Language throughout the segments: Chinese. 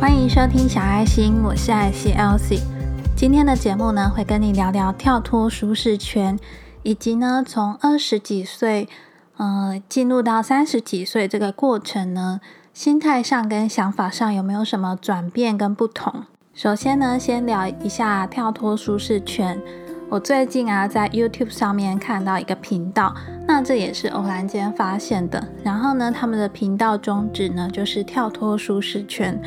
欢迎收听小爱心，我是爱心 Elsie。今天的节目呢，会跟你聊聊跳脱舒适圈，以及呢，从二十几岁，呃，进入到三十几岁这个过程呢，心态上跟想法上有没有什么转变跟不同？首先呢，先聊一下跳脱舒适圈。我最近啊，在 YouTube 上面看到一个频道，那这也是偶然间发现的。然后呢，他们的频道宗旨呢，就是跳脱舒适圈。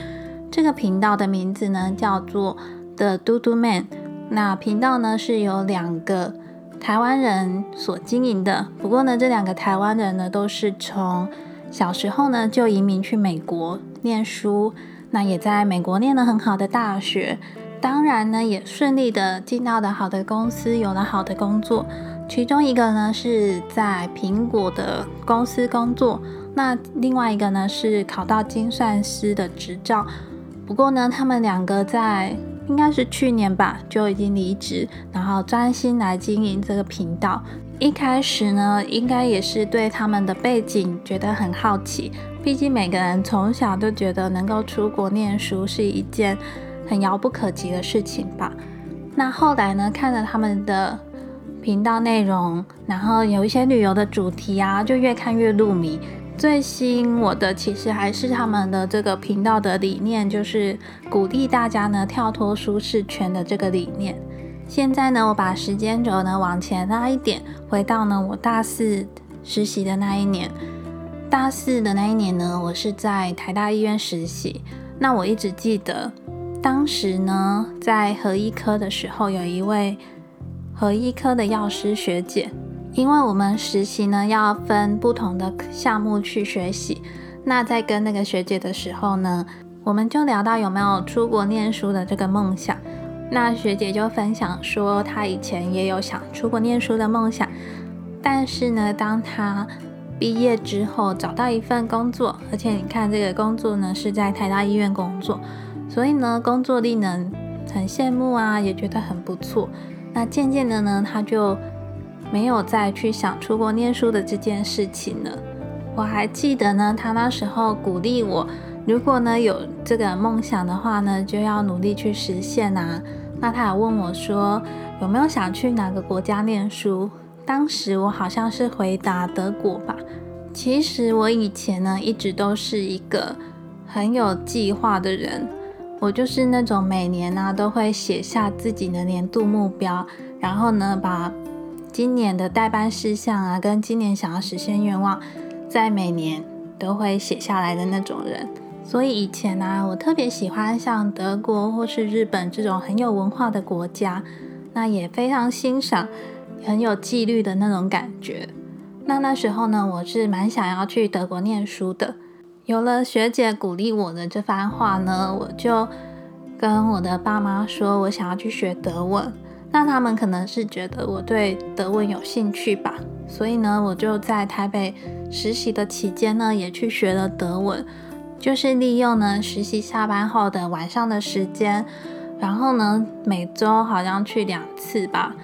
这个频道的名字呢，叫做 The Do Do Man。那频道呢，是由两个台湾人所经营的。不过呢，这两个台湾人呢，都是从小时候呢就移民去美国念书，那也在美国念了很好的大学。当然呢，也顺利的进到的好的公司，有了好的工作。其中一个呢是在苹果的公司工作，那另外一个呢是考到精算师的执照。不过呢，他们两个在应该是去年吧就已经离职，然后专心来经营这个频道。一开始呢，应该也是对他们的背景觉得很好奇，毕竟每个人从小都觉得能够出国念书是一件。很遥不可及的事情吧。那后来呢？看了他们的频道内容，然后有一些旅游的主题啊，就越看越入迷。最吸引我的其实还是他们的这个频道的理念，就是鼓励大家呢跳脱舒适圈的这个理念。现在呢，我把时间轴呢往前拉一点，回到呢我大四实习的那一年。大四的那一年呢，我是在台大医院实习。那我一直记得。当时呢，在核医科的时候，有一位核医科的药师学姐，因为我们实习呢要分不同的项目去学习，那在跟那个学姐的时候呢，我们就聊到有没有出国念书的这个梦想。那学姐就分享说，她以前也有想出国念书的梦想，但是呢，当她毕业之后找到一份工作，而且你看这个工作呢是在台大医院工作。所以呢，工作力能很羡慕啊，也觉得很不错。那渐渐的呢，她就没有再去想出国念书的这件事情了。我还记得呢，他那时候鼓励我，如果呢有这个梦想的话呢，就要努力去实现啊。那他还问我说，有没有想去哪个国家念书？当时我好像是回答德国吧。其实我以前呢，一直都是一个很有计划的人。我就是那种每年呢都会写下自己的年度目标，然后呢把今年的代办事项啊跟今年想要实现愿望，在每年都会写下来的那种人。所以以前呢，我特别喜欢像德国或是日本这种很有文化的国家，那也非常欣赏很有纪律的那种感觉。那那时候呢，我是蛮想要去德国念书的。有了学姐鼓励我的这番话呢，我就跟我的爸妈说，我想要去学德文。那他们可能是觉得我对德文有兴趣吧，所以呢，我就在台北实习的期间呢，也去学了德文，就是利用呢实习下班后的晚上的时间，然后呢每周好像去两次吧，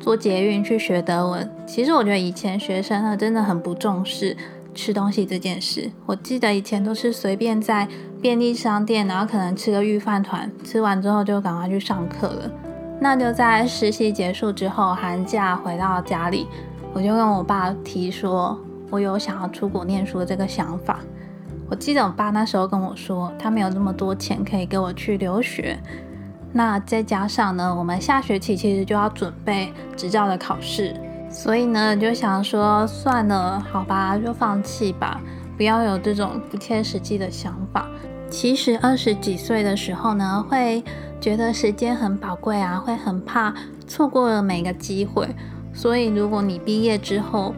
坐捷运去学德文。其实我觉得以前学生呢真的很不重视。吃东西这件事，我记得以前都是随便在便利商店，然后可能吃个御饭团，吃完之后就赶快去上课了。那就在实习结束之后，寒假回到家里，我就跟我爸提说，我有想要出国念书的这个想法。我记得我爸那时候跟我说，他没有那么多钱可以给我去留学。那再加上呢，我们下学期其实就要准备执照的考试。所以呢，就想说算了，好吧，就放弃吧，不要有这种不切实际的想法。其实二十几岁的时候呢，会觉得时间很宝贵啊，会很怕错过了每个机会。所以如果你毕业之后，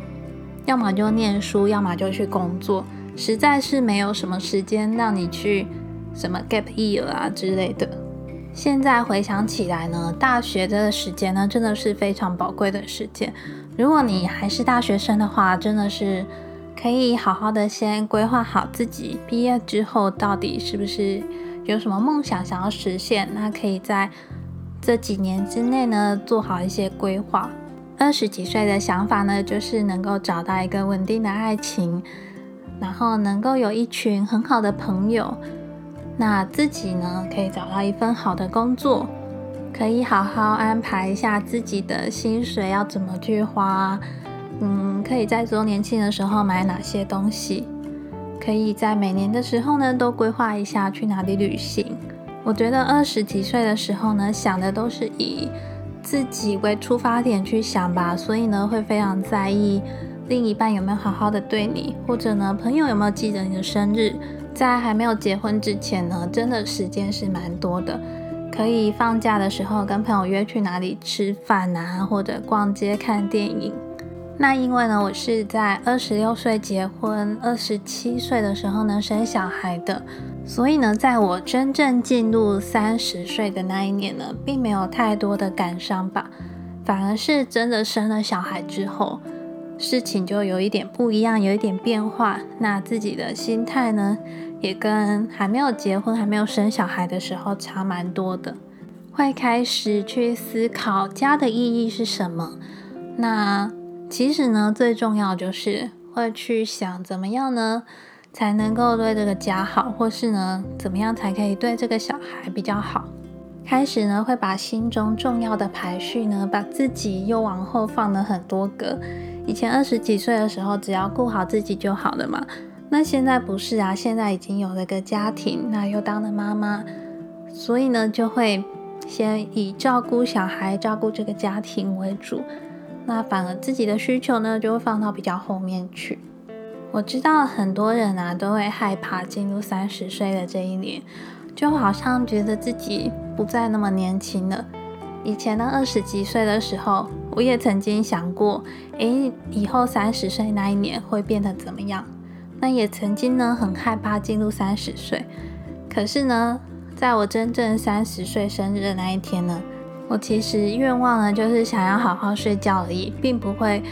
要么就念书，要么就去工作，实在是没有什么时间让你去什么 gap year 啊之类的。现在回想起来呢，大学的时间呢，真的是非常宝贵的时间。如果你还是大学生的话，真的是可以好好的先规划好自己毕业之后到底是不是有什么梦想想要实现。那可以在这几年之内呢做好一些规划。二十几岁的想法呢，就是能够找到一个稳定的爱情，然后能够有一群很好的朋友，那自己呢，可以找到一份好的工作，可以好好安排一下自己的薪水要怎么去花。嗯，可以在周年庆的时候买哪些东西？可以在每年的时候呢，都规划一下去哪里旅行。我觉得二十几岁的时候呢，想的都是以自己为出发点去想吧，所以呢，会非常在意另一半有没有好好的对你，或者呢，朋友有没有记得你的生日。在还没有结婚之前呢，真的时间是蛮多的，可以放假的时候跟朋友约去哪里吃饭啊，或者逛街看电影。那因为呢，我是在二十六岁结婚，二十七岁的时候呢生小孩的，所以呢，在我真正进入三十岁的那一年呢，并没有太多的感伤吧，反而是真的生了小孩之后，事情就有一点不一样，有一点变化。那自己的心态呢，也跟还没有结婚、还没有生小孩的时候差蛮多的，会开始去思考家的意义是什么。那其实呢，最重要就是会去想怎么样呢，才能够对这个家好，或是呢，怎么样才可以对这个小孩比较好。开始呢，会把心中重要的排序呢，把自己又往后放了很多个。以前二十几岁的时候，只要顾好自己就好了嘛。那现在不是啊，现在已经有了个家庭，那又当了妈妈，所以呢，就会先以照顾小孩、照顾这个家庭为主。那反而自己的需求呢，就会放到比较后面去。我知道很多人啊，都会害怕进入三十岁的这一年，就好像觉得自己不再那么年轻了。以前呢，二十几岁的时候，我也曾经想过，诶，以后三十岁那一年会变得怎么样？那也曾经呢，很害怕进入三十岁。可是呢，在我真正三十岁生日的那一天呢，我其实愿望呢，就是想要好好睡觉而已，并不会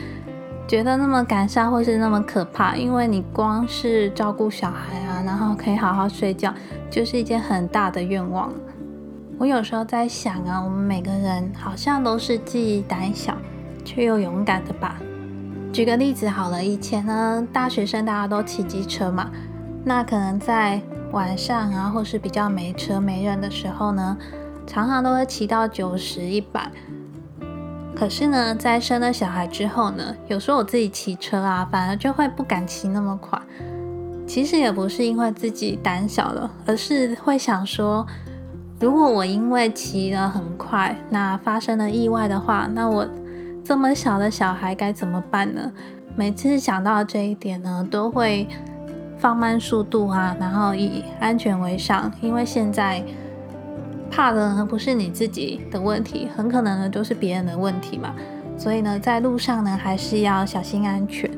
觉得那么感伤或是那么可怕。因为你光是照顾小孩啊，然后可以好好睡觉，就是一件很大的愿望。我有时候在想啊，我们每个人好像都是既胆小却又勇敢的吧。举个例子好了，以前呢，大学生大家都骑机车嘛，那可能在晚上啊，或是比较没车没人的时候呢。常常都会骑到九十一百，可是呢，在生了小孩之后呢，有时候我自己骑车啊，反而就会不敢骑那么快。其实也不是因为自己胆小了，而是会想说，如果我因为骑得很快，那发生了意外的话，那我这么小的小孩该怎么办呢？每次想到这一点呢，都会放慢速度啊，然后以安全为上，因为现在。怕的呢不是你自己的问题，很可能呢都是别人的问题嘛。所以呢，在路上呢还是要小心安全。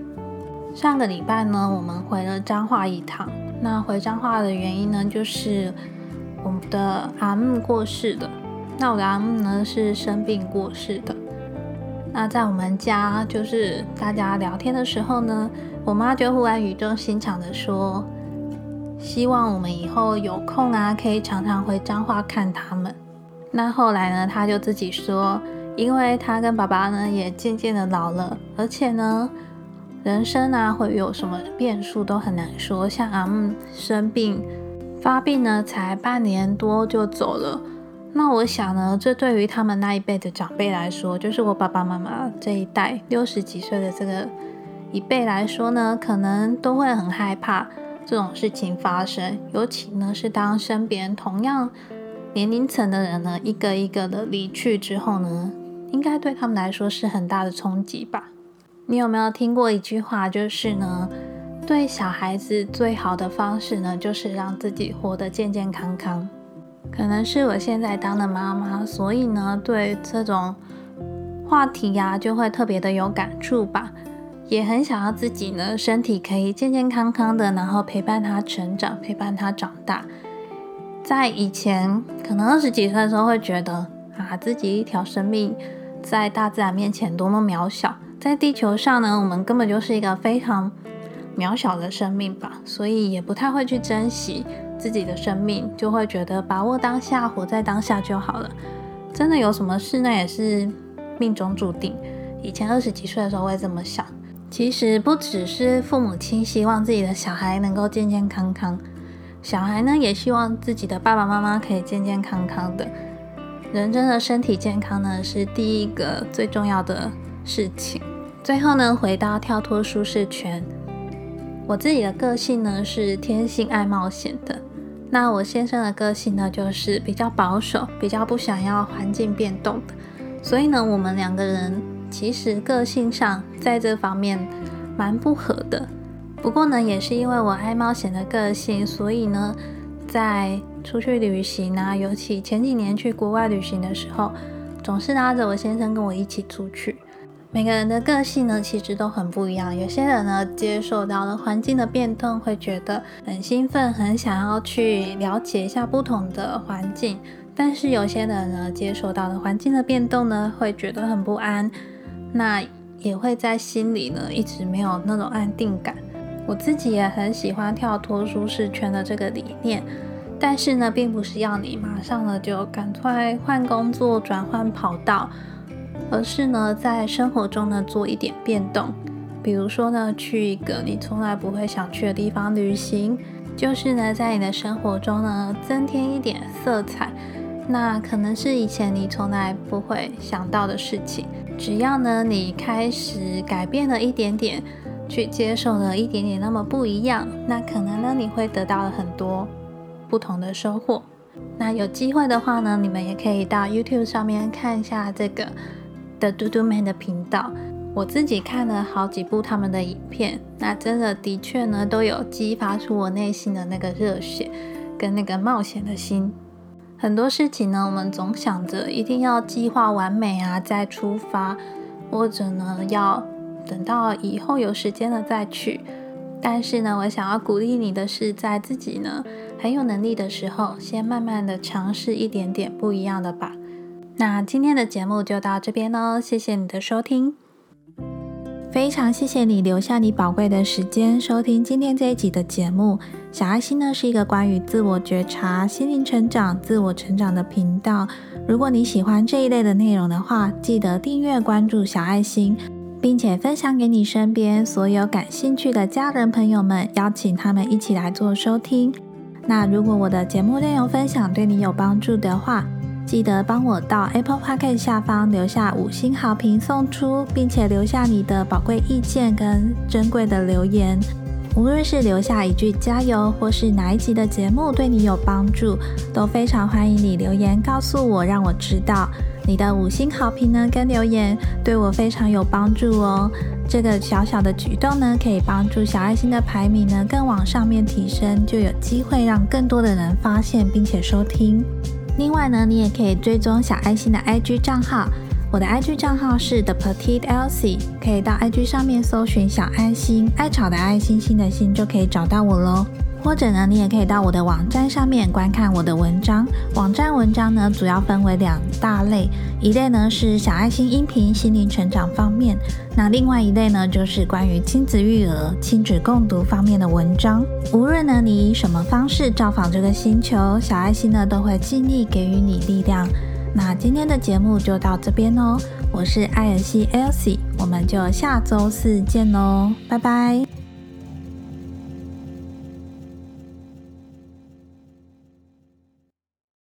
上个礼拜呢，我们回了彰化一趟。那回彰化的原因呢，就是我们的阿木过世的。那我的阿木呢是生病过世的。那在我们家就是大家聊天的时候呢，我妈就忽然语重心长的说。希望我们以后有空啊，可以常常回彰化看他们。那后来呢，他就自己说，因为他跟爸爸呢也渐渐的老了，而且呢，人生啊会有什么变数都很难说。像阿木生病发病呢，才半年多就走了。那我想呢，这对于他们那一辈的长辈来说，就是我爸爸妈妈这一代六十几岁的这个一辈来说呢，可能都会很害怕。这种事情发生，尤其呢是当身边同样年龄层的人呢，一个一个的离去之后呢，应该对他们来说是很大的冲击吧？你有没有听过一句话，就是呢，对小孩子最好的方式呢，就是让自己活得健健康康。可能是我现在当了妈妈，所以呢，对这种话题呀，就会特别的有感触吧。也很想要自己呢，身体可以健健康康的，然后陪伴他成长，陪伴他长大。在以前，可能二十几岁的时候，会觉得啊，自己一条生命在大自然面前多么渺小，在地球上呢，我们根本就是一个非常渺小的生命吧，所以也不太会去珍惜自己的生命，就会觉得把握当下，活在当下就好了。真的有什么事，那也是命中注定。以前二十几岁的时候会这么想。其实不只是父母亲希望自己的小孩能够健健康康，小孩呢也希望自己的爸爸妈妈可以健健康康的。人真的身体健康呢是第一个最重要的事情。最后呢，回到跳脱舒适圈。我自己的个性呢是天性爱冒险的，那我先生的个性呢就是比较保守，比较不想要环境变动的。所以呢，我们两个人其实个性上在这方面蛮不合的。不过呢，也是因为我爱冒险的个性，所以呢，在出去旅行啊，尤其前几年去国外旅行的时候，总是拉着我先生跟我一起出去。每个人的个性呢，其实都很不一样。有些人呢，接受到了环境的变动，会觉得很兴奋，很想要去了解一下不同的环境；但是有些人呢，接受到了环境的变动呢，会觉得很不安，那也会在心里呢，一直没有那种安定感。我自己也很喜欢跳脱舒适圈的这个理念，但是呢，并不是要你马上呢就赶快换工作、转换跑道。而是呢，在生活中呢做一点变动，比如说呢，去一个你从来不会想去的地方旅行，就是呢，在你的生活中呢增添一点色彩。那可能是以前你从来不会想到的事情。只要呢，你开始改变了一点点，去接受了一点点那么不一样，那可能呢，你会得到了很多不同的收获。那有机会的话呢，你们也可以到 YouTube 上面看一下这个。的嘟嘟 man 的频道，我自己看了好几部他们的影片，那真的的确呢，都有激发出我内心的那个热血跟那个冒险的心。很多事情呢，我们总想着一定要计划完美啊，再出发，或者呢，要等到以后有时间了再去。但是呢，我想要鼓励你的是，在自己呢很有能力的时候，先慢慢的尝试一点点不一样的吧。那今天的节目就到这边喽，谢谢你的收听，非常谢谢你留下你宝贵的时间收听今天这一集的节目。小爱心呢是一个关于自我觉察、心灵成长、自我成长的频道。如果你喜欢这一类的内容的话，记得订阅关注小爱心，并且分享给你身边所有感兴趣的家人朋友们，邀请他们一起来做收听。那如果我的节目内容分享对你有帮助的话，记得帮我到 Apple Podcast 下方留下五星好评送出，并且留下你的宝贵意见跟珍贵的留言。无论是留下一句加油，或是哪一集的节目对你有帮助，都非常欢迎你留言告诉我，让我知道你的五星好评呢跟留言对我非常有帮助哦。这个小小的举动呢，可以帮助小爱心的排名呢更往上面提升，就有机会让更多的人发现并且收听。另外呢，你也可以追踪小爱心的 IG 账号，我的 IG 账号是 The Petite Elsie，可以到 IG 上面搜寻小爱心，爱草的爱心心的心就可以找到我喽。或者呢，你也可以到我的网站上面观看我的文章。网站文章呢，主要分为两大类，一类呢是小爱心音频心灵成长方面，那另外一类呢就是关于亲子育儿、亲子共读方面的文章。无论呢你以什么方式造访这个星球，小爱心呢都会尽力给予你力量。那今天的节目就到这边哦，我是艾尔西 Elsie，我们就下周四见喽，拜拜。